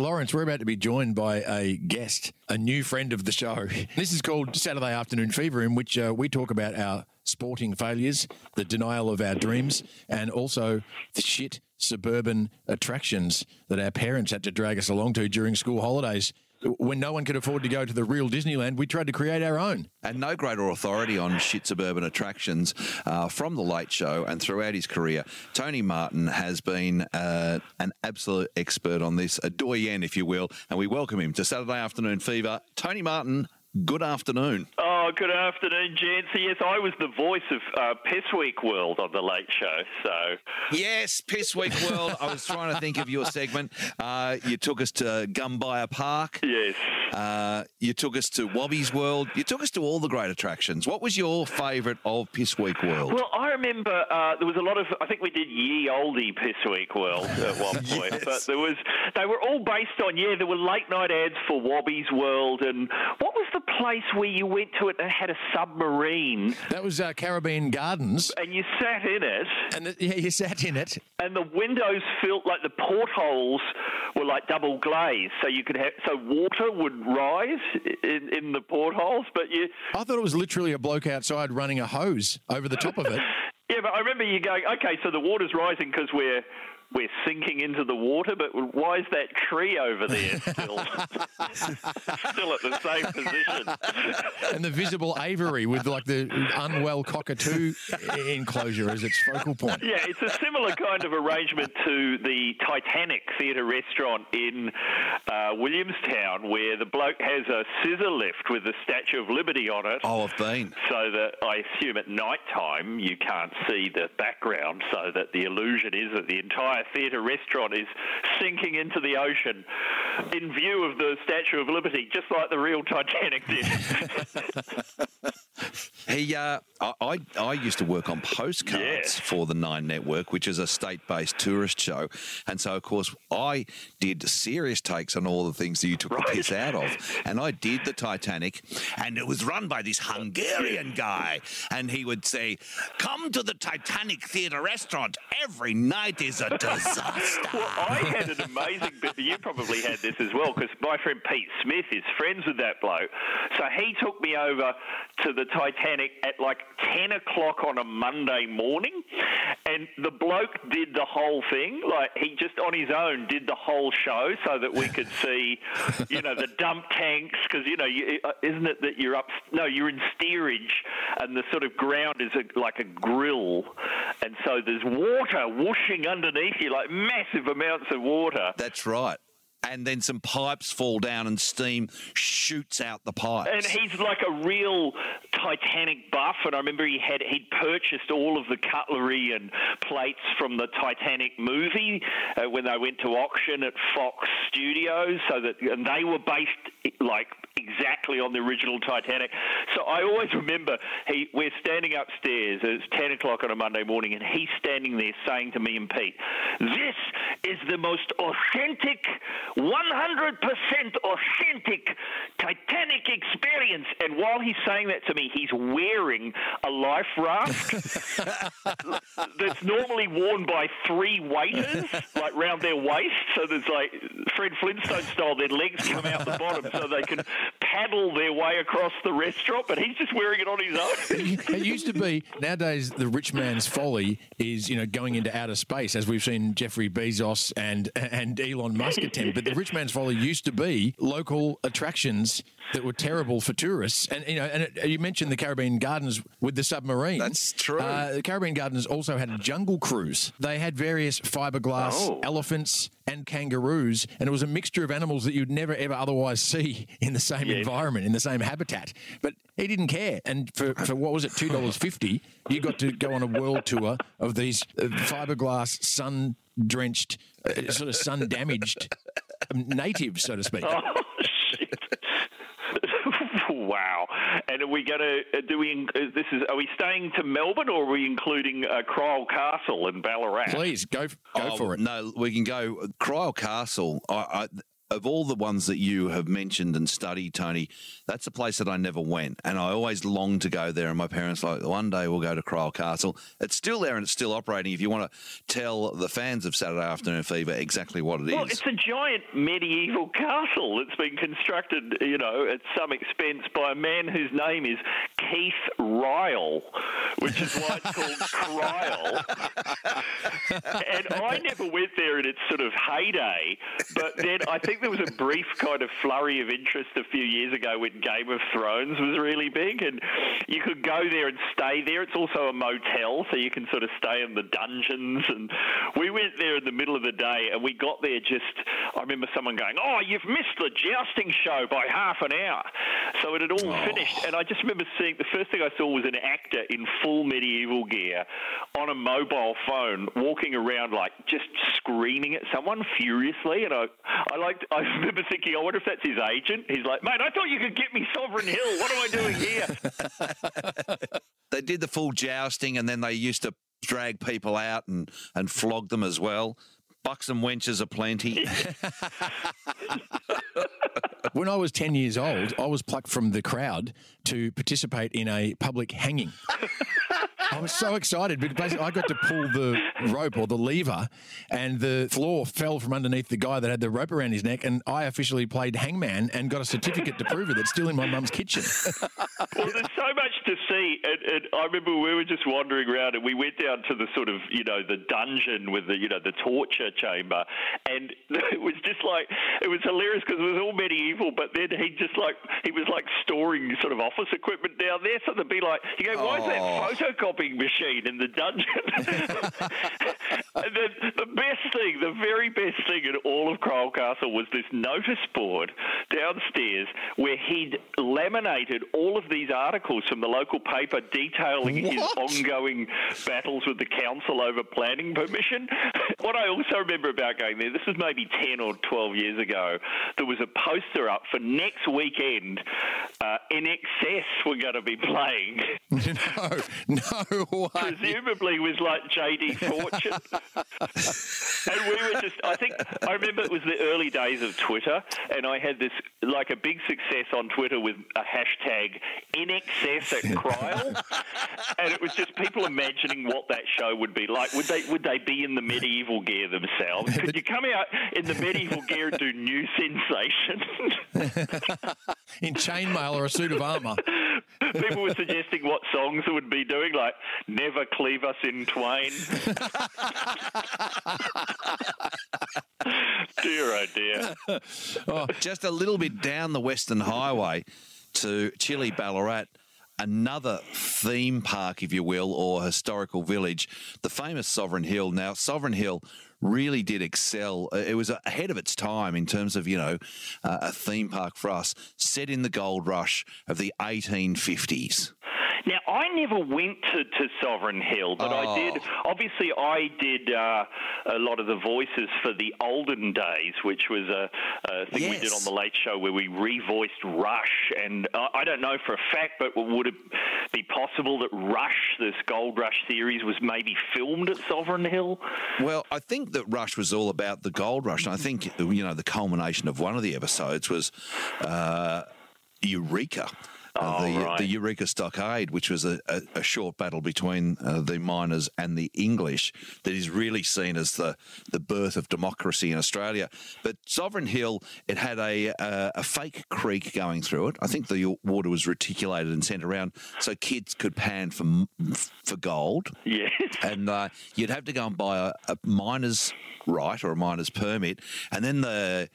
Lawrence, we're about to be joined by a guest, a new friend of the show. This is called Saturday Afternoon Fever, in which uh, we talk about our sporting failures, the denial of our dreams, and also the shit suburban attractions that our parents had to drag us along to during school holidays. When no one could afford to go to the real Disneyland, we tried to create our own. And no greater authority on shit suburban attractions uh, from the Late Show and throughout his career. Tony Martin has been uh, an absolute expert on this, a doyen, if you will, and we welcome him to Saturday Afternoon Fever. Tony Martin, good afternoon. Oh, good afternoon, gents. Yes, I was the voice of uh, Piss Weak World on the Late Show. So Yes, Piss Weak World. I was trying to think of your segment. Uh, you took us to Gumbuya Park. yes, Uh, you took us to Wobbies World. You took us to all the great attractions. What was your favourite of Piss Weak World? well, I remember uh, there was a lot of. I think we did Ye Olde Piss Weak World at one point, Yes. but there was. They were all based on yeah. There were late night ads for Wobbies World, and what was the place where you went to it that had a submarine, That was uh, Caribbean Gardens, and you sat in it, and the, yeah, you sat in it. And the windows felt like the portholes were like double glazed, so you could have so water would rise in, in the portholes, but you. I thought it was literally a bloke outside running a hose over the top of it. Yeah, but I remember you going, okay, so the water's rising because we're we're sinking into the water, but why is that tree over there still still at the same position? and the visible aviary with like the unwell cockatoo enclosure as its focal point. Yeah, it's a similar kind of arrangement to the Titanic Theatre restaurant in uh, Uh, Williamstown, where the bloke has a scissor lift with the Statue of Liberty on it. oh, I've been. so that I assume at night time you can't see the background, so that the illusion is that the entire theatre restaurant is sinking into the ocean in view of the Statue of Liberty, just like the real Titanic did. He, uh, I, I, used to work on postcards Yes. for the Nine Network, which is a state-based tourist show, and so of course I did serious takes on all the things that you took the piss out of, and I did the Titanic, and it was run by this Hungarian guy, and he would say, "Come to the Titanic Theatre restaurant. Every night is a disaster." Well, I had an amazing bit, but you probably had this as well, because my friend Pete Smith is friends with that bloke. So he took me over to the Titanic at like 10 o'clock on a Monday morning, and the bloke did the whole thing. Like, he just on his own did the whole show so that we could see, you know, the dump tanks, because, you know, you, uh, isn't it that you're up, no, you're in steerage, and the sort of ground is a, like a grill, and so there's water whooshing underneath you, like massive amounts of water. That's right. And then some pipes fall down and steam shoots out the pipes. And he's like a real Titanic buff, and I remember he had he'd purchased all of the cutlery and plates from the Titanic movie uh, when they went to auction at Fox Studios, so that and they were based like exactly on the original Titanic. So I always remember he we're standing upstairs. It's ten o'clock on a Monday morning, and he's standing there saying to me and Pete, "This is the most authentic, one hundred percent authentic Titanic experience." And while he's saying that to me, he's wearing a life raft that's normally worn by three waiters, like round their waist. So there's like Fred Flintstone style, their legs come out the bottom so they can paddle their way across the restaurant. But he's just wearing it on his own. It used to be nowadays the rich man's folly is you know going into outer space as we've seen Jeffrey Bezos and and Elon Musk attempt. But the rich man's folly used to be local attractions that were terrible for tourists. And you know, and it, you mentioned the Caribbean Gardens with the submarine. That's true. Uh, the Caribbean Gardens also had a jungle cruise. They had various fiberglass Oh. elephants and kangaroos, and it was a mixture of animals that you'd never ever otherwise see in the same Yes. environment, in the same habitat. But he didn't care, and for, for what was it, two dollars fifty, you got to go on a world tour of these uh, fiberglass, sun drenched, uh, sort of sun damaged natives, so to speak. Oh shit! Wow. And are we going to do we? This is are we staying to Melbourne or are we including uh, Kryal Castle in Ballarat? Please go go Oh, for it. No, we can go. Kryal Castle. I, I, of all the ones that you have mentioned and studied, Tony, that's a place that I never went, and I always longed to go there. And my parents like, one day we'll go to Kryal Castle. It's still there and it's still operating. If you want to tell the fans of Saturday Afternoon Fever exactly what it Well, is. it's a giant medieval castle that's been constructed, you know, at some expense by a man whose name is Keith Ryall, which is why it's called Kryal. and I never went there in its sort of heyday, but then I think there was a brief kind of flurry of interest a few years ago when Game of Thrones was really big, and you could go there and stay there. It's also a motel, so you can sort of stay in the dungeons. And we went there in the middle of the day, and we got there just. I remember someone going, "Oh, you've missed the jousting show by half an hour." So it had all oh. finished, and I just remember seeing the first thing I saw was an actor in full medieval gear on a mobile phone walking around like just screaming at someone furiously. And I, I liked. I remember thinking, I wonder if that's his agent. He's like, "Mate, I thought you could get me Sovereign Hill. What am I doing here?" they did the full jousting, and then they used to drag people out and and flog them as well. Buxom wenches aplenty. When I was 10 years old, I was plucked from the crowd to participate in a public hanging. I was so excited because basically I got to pull the rope or the lever, and the floor fell from underneath the guy that had the rope around his neck, and I officially played hangman and got a certificate to prove it. That's still in my mum's kitchen. well, there's so much to see, and, and I remember we were just wandering around, and we went down to the sort of you know the dungeon with the you know the torture chamber, and it was just like it was hilarious because it was all medieval, but then he just like he was like storing sort of office equipment down there, so they'd be like, you go, why is that oh. photocopying machine in the dungeon? and then the best thing, the very best thing in all of Kryal Castle was this notice board downstairs where he'd laminated all of these articles from the local paper detailing his ongoing battles with the council over planning permission. what I also remember about going there, this was maybe 10 or 12 years ago, there was a poster up for next weekend. Uh, INXS, we're going to be playing. no, no way. Presumably was like JD Fortune. and we were just, I think, I remember it was the early days of Twitter, and I had this, like a big success on Twitter with a hashtag INXS at Kryal. and it was just people imagining what that show would be like. Would they, would they be in the medieval gear themselves? Could you come out in the medieval gear and do new sensation? In chainmail or a suit of armour. People were suggesting what songs it would be doing, like "Never Cleave Us in Twain." dear, oh dear. Oh. Just a little bit down the Western Highway to chilly Ballarat, another theme park, if you will, or historical village, the famous Sovereign Hill. Now, Sovereign Hill really did excel. Uh, It was ahead of its time in terms of, you know, uh, a theme park for us, set in the gold rush of the 1850s. Now, I never went to, to Sovereign Hill, but I did. Obviously, I did uh, a lot of the voices for the olden days, which was a, a thing we did on the Late Show where we revoiced Rush. And I, I don't know for a fact, but would it be possible that Rush, this Gold Rush series, was maybe filmed at Sovereign Hill? Well, I think that Rush was all about the gold rush. And I think, you know, the culmination of one of the episodes was uh, Eureka. Uh, Oh, the, right. the Eureka Stockade, which was a, a, a short battle between uh, the miners and the English, that is really seen as the, the birth of democracy in Australia. But Sovereign Hill, it had a, uh, a fake creek going through it. I think the water was reticulated and sent around so kids could pan for, for gold Yes. and uh, you'd have to go and buy a, a miner's right or a miner's permit, and then the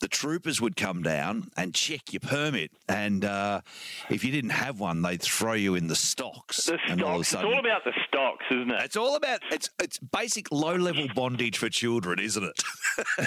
the troopers would come down and check your permit, and uh, if you didn't have one, they'd throw you in the stocks. The and all stocks. It's all about the stocks, isn't it? it's all about it's it's basic low level bondage for children, isn't it?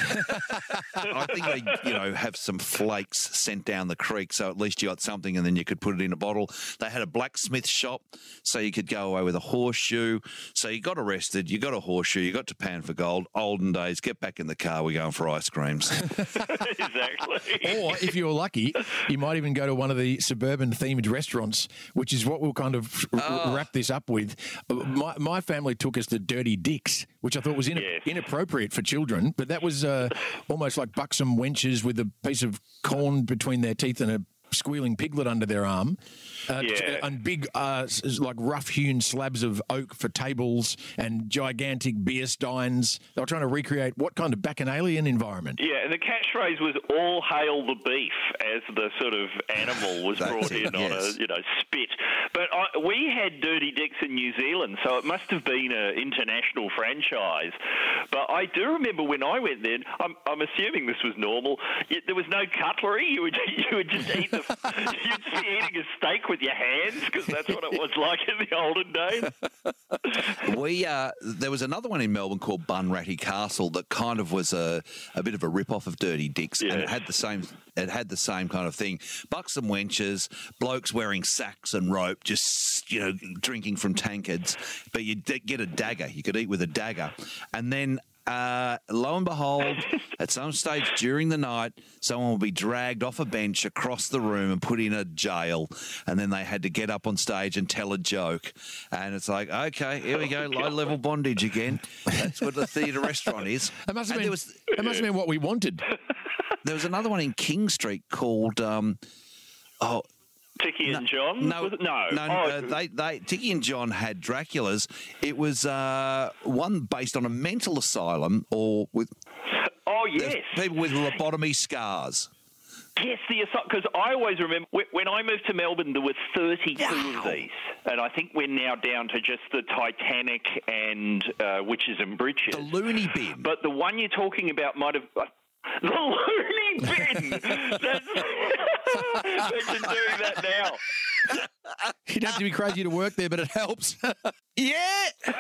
I think they you know have some flakes sent down the creek, so at least you got something, and then you could put it in a bottle. They had a blacksmith shop, so you could go away with a horseshoe. So you got arrested, you got a horseshoe, you got to pan for gold. Olden days, get back in the car, we're going for ice creams. exactly. Or if you're lucky, you might even go to one of the suburban themed restaurants, which is what we'll kind of r- Ah. wrap this up with. Uh, My, my family took us to Dirty Dick's, which I thought was ina- Yes. inappropriate for children, but that was uh, almost like buxom wenches with a piece of corn between their teeth and a squealing piglet under their arm. Uh, Yeah. And big, uh, like rough hewn slabs of oak for tables and gigantic beer steins. They were trying to recreate what kind of bacchanalian environment? Yeah, and the catchphrase was "All hail the beef" as the sort of animal was brought it, in on a you know spit. But I, we had Dirty Dicks in New Zealand, so it must have been an international franchise. But I do remember when I went there. I'm, I'm assuming this was normal. y there was no cutlery. You would you would just eat the you'd just be eating a steak with your hands because that's what it was like in the olden days. We uh, there was another one in Melbourne called Bunratty Castle that kind of was a, a bit of a rip off of Dirty Dicks, and it had the same it had the same kind of thing. Buxom wenches, blokes wearing sacks and rope, just you know drinking from tankards, but you would get a dagger. You could eat with a dagger, and then. Uh, lo and behold, at some stage during the night, someone will be dragged off a bench across the room and put in a jail, and then they had to get up on stage and tell a joke. And it's like, okay, here we go, low level bondage again. That's what the theatre restaurant is. That must have And been, was that must have been what we wanted. there was another one in King Street called. Um, oh Tikki and John? no, no, no, Oh, uh, they, they, Tikki and John had Draculas. It was uh, one based on a mental asylum or with oh yes. people with lobotomy scars. Yes, the. Because I always remember when I moved to Melbourne, there were 32 of these, and I think we're now down to just the Titanic and uh, Witches and Britches. The loony bin. but the one you're talking about might have. Uh, the loony bin. Imagine doing that now. You'd have to be crazy to work there, but it helps. yeah.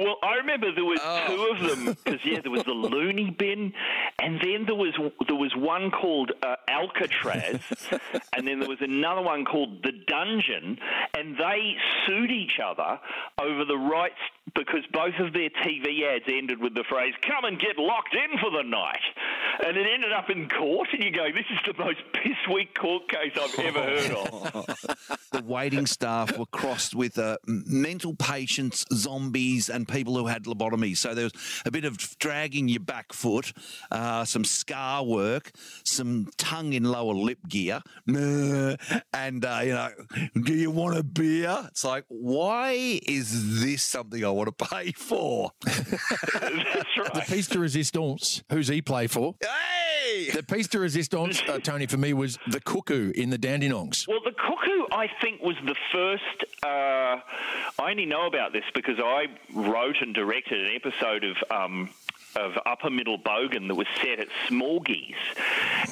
Well, I remember there was Oh. two of them because yeah, there was the loony bin, and then there was there was one called uh, Alcatraz, and then there was another one called the Dungeon, and they sued each other over the rights because both of their TV ads ended with the phrase "Come and get locked in for the night," and it ended up in court, and you go, "This is the most piss weak court case I've ever heard of." the waiting staff were crossed with uh, mental patients, zombies, and people who had lobotomies. So there was a bit of dragging your back foot, uh, some scar work, some tongue in lower lip gear, and uh, you know, do you want a beer? It's like, why is this something I want to pay for? That's right. the right. piece de resistance, who's he play for? Hey, The piece de resistance, uh, Tony, for me was the cuckoo in the Dandenongs. Well, the cuckoo, I think, was the first. Uh, I only know about this because I wrote and directed an episode of. Um, of Upper Middle Bogan that was set at Smorgies.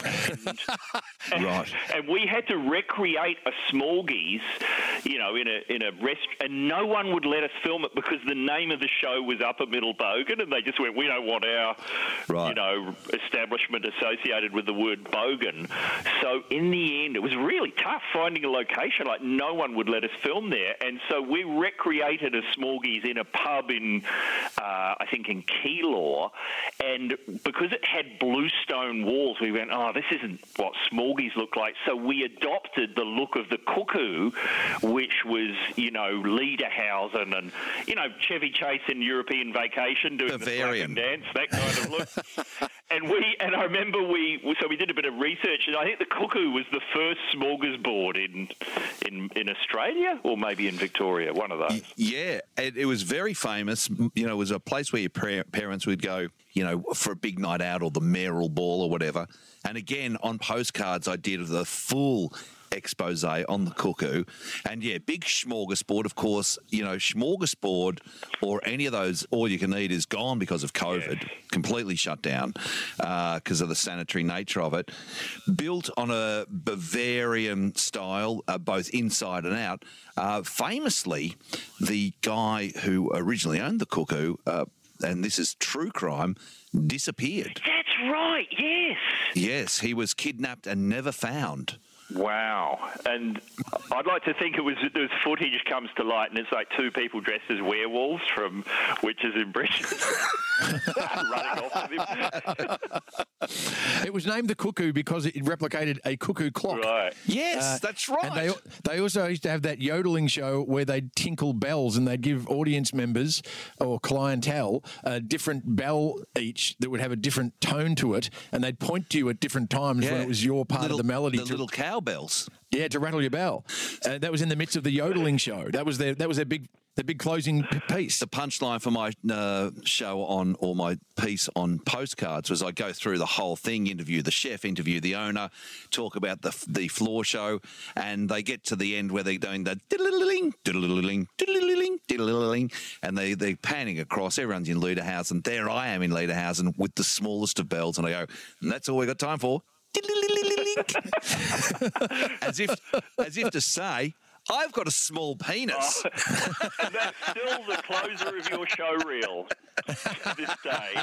And, Right. And we had to recreate a Smorgies, you know, in a in a rest, and no one would let us film it because the name of the show was Upper Middle Bogan, and they just went, we don't want our, Right. you know, establishment associated with the word bogan. So in the end, it was really tough finding a location. Like no one would let us film there, and so we recreated a Smorgies in a pub in, uh, I think in Keilor, and because it had bluestone walls, we went, oh, this isn't what Smorgies look like. So we adopted the look of the cuckoo, which was, you know, Lederhosen and, you know, Chevy Chase in European Vacation doing Bavarian. the dance, that kind of look. and we, and I remember we, so we did a bit of research, and I think the cuckoo was the first smorgasbord in, in, in Australia or maybe in Victoria, one of those. Yeah, it, it was very famous. You know, it was a place where your par- parents would go, you know, for a big night out or the mayoral ball or whatever. And again, on postcards, I did the full expose on the cuckoo. And yeah, big smorgasbord, of course, you know, smorgasbord or any of those all you can eat is gone because of COVID, completely shut down because of the sanitary nature of it. Built on a Bavarian style, uh, both inside and out. Uh, famously, the guy who originally owned the cuckoo, uh, and this is true crime, disappeared. That's right, yes. Yes, he was kidnapped and never found. Wow. And I'd like to think it was there's footage comes to light and it's like two people dressed as werewolves from Witches in Britches running off him. It was named the Cuckoo because it replicated a cuckoo clock. Right. Yes, Uh, that's right. And they they also used to have that yodeling show where they'd tinkle bells and they'd give audience members or clientele a different bell each that would have a different tone to it, and they'd point to you at different times when it was your part Little- of the melody. The to, little cowbells. yeah, to rattle your bell. Uh, that was in the midst of the yodeling show. That was their that was their big their big closing piece. The punchline for my uh, show on or my piece on postcards was I go through the whole thing, interview the chef, interview the owner, talk about the the floor show, and they get to the end where they're doing the diddle-diddle-ling, diddle-diddle-ling, diddle-diddle-ling, diddle-diddle-ling, and they they're panning across. Everyone's in Lederhosen. There I am in Lederhosen with the smallest of bells, and I go, and that's all we got time for. As if as if to say. I've got a small penis. Oh. That's still the closer of your show reel to this day.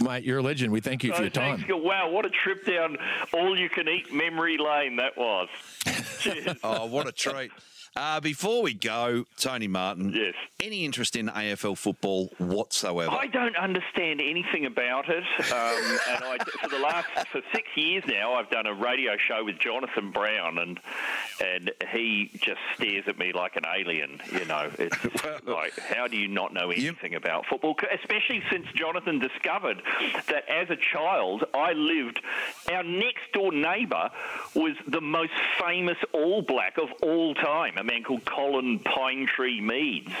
Mate, you're a legend. We thank you for oh, your time. thanks. Wow, what a trip down all you can eat memory lane that was. Cheers. Oh, what a treat. Uh, before we go, Tony Martin, Yes. any interest in AFL football whatsoever? I don't understand anything about it, um, and I, for the last for six years now, I've done a radio show with Jonathan Brown, and and he just stares at me like an alien. You know, it's like how do you not know anything about football? Especially since Jonathan discovered that as a child, I lived. Our next door neighbour was the most famous All Black of all time, man called Colin Pine Tree Meads,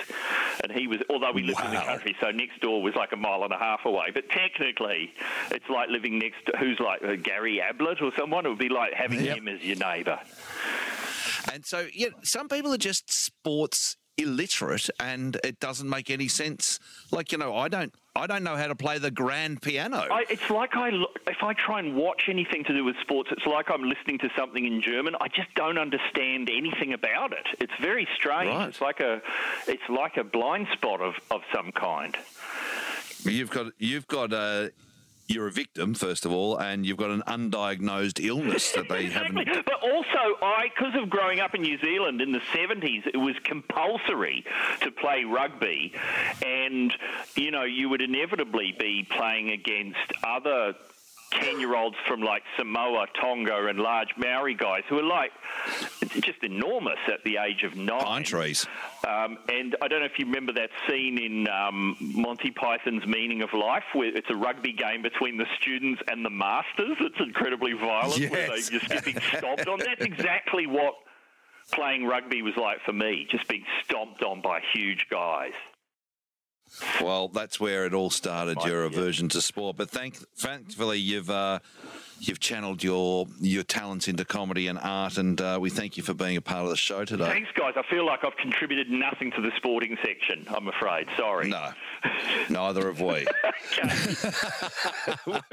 and he was. Although we lived in the country, so next door was like a mile and a half away. But technically, it's like living next. to Who's like uh, Gary Ablett or someone? It would be like having Yep. him as your neighbour. and so, yeah, some people are just sports illiterate, and it doesn't make any sense. Like you know, I don't, I don't know how to play the grand piano. I, it's like I, if I try and watch anything to do with sports, it's like I'm listening to something in German. I just don't understand anything about it. It's very strange. Right. It's like a, it's like a blind spot of, of some kind. you've got, you've got a. You're a victim, first of all, and you've got an undiagnosed illness that they Exactly. haven't. But also, I, because of growing up in New Zealand in the 70s, it was compulsory to play rugby. And, you know, you would inevitably be playing against other 10 year olds from like Samoa, Tonga, and large Maori guys who are like just enormous at the age of nine. Pine trees. Um, and I don't know if you remember that scene in um, Monty Python's Meaning of Life, where it's a rugby game between the students and the masters. It's incredibly violent, yes. where they just get being stomped on. That's exactly what playing rugby was like for me, just being stomped on by huge guys. Well, that's where it all started. Might Your aversion to sport, but thank, thankfully, you've uh, you've channeled your your talents into comedy and art, and uh, we thank you for being a part of the show today. Thanks, guys. I feel like I've contributed nothing to the sporting section, I'm afraid. Sorry. No, neither have we.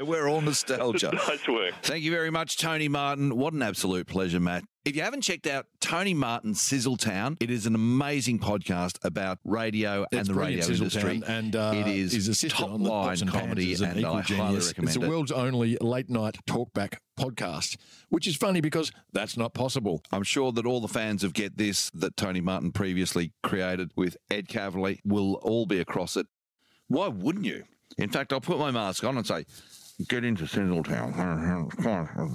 We're all nostalgia. nice work. Thank you very much, Tony Martin. What an absolute pleasure, Matt. If you haven't checked out Tony Martin's Sizzletown, it is an amazing podcast about radio and the radio brilliant, industry. Sizzletown, and uh, it is he's assistant top line Pots and comedy, and equal I highly genius. recommend It's the it. world's only late night talkback podcast, which is funny because that's not possible. I'm sure that all the fans of Get This that Tony Martin previously created with Ed Kavalee will all be across it. Why wouldn't you? In fact, I'll put my mask on and say, Get into Sizzletown.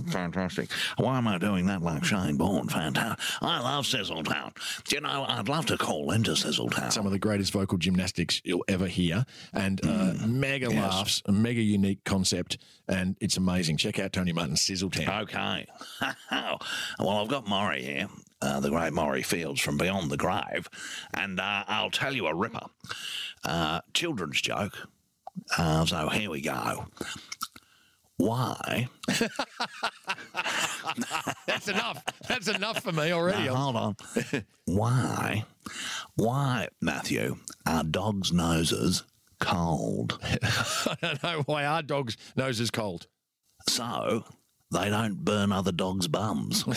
Fantastic. Why am I doing that like Shane Bourne? Fantastic. I love Sizzletown. Do you know, I'd love to call into Sizzletown. Some of the greatest vocal gymnastics you'll ever hear, and uh, mega laughs, a mega unique concept, and it's amazing. Check out Tony Martin's Sizzletown. Okay. well, I've got Maury here, uh, the great Maurie Fields from Beyond the Grave, and uh, I'll tell you a ripper. Uh, children's joke. Uh, so here we go. Why? That's enough. That's enough for me already. Now, hold on. Why? Why, Matthew, are dogs' noses cold? I don't know why our dog's nose is cold. So, they don't burn other dogs' bums.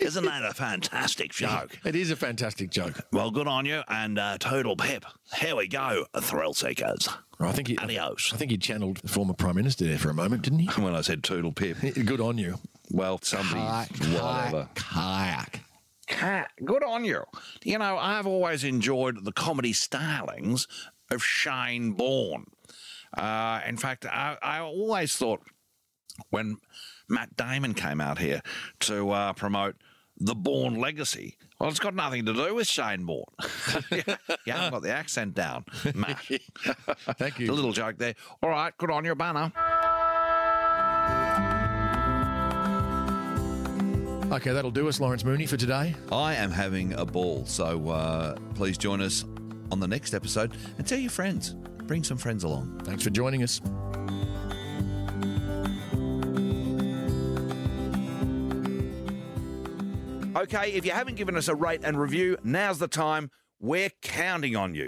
Isn't that a fantastic joke? It is a fantastic joke. Well, good on you, and uh, total pep. Here we go, thrill seekers. I think he, Adios. I think he channeled the former prime minister there for a moment, didn't he? When I said total pip, Good on you. well, somebody, whatever. Kayak. Cat, good on you. You know, I've always enjoyed the comedy stylings of Shane Bourne. Uh, in fact, I, I always thought when Matt Damon came out here to uh, promote the Bourne legacy, well, it's got nothing to do with Shane Bourne. you haven't got the accent down, Matt. Thank you. a little joke there. All right, good on your banner. Okay, that'll do us, Lawrence Mooney, for today. I am having a ball, so uh, please join us on the next episode and tell your friends. Bring some friends along. Thanks for joining us. Okay, if you haven't given us a rate and review, now's the time. We're counting on you.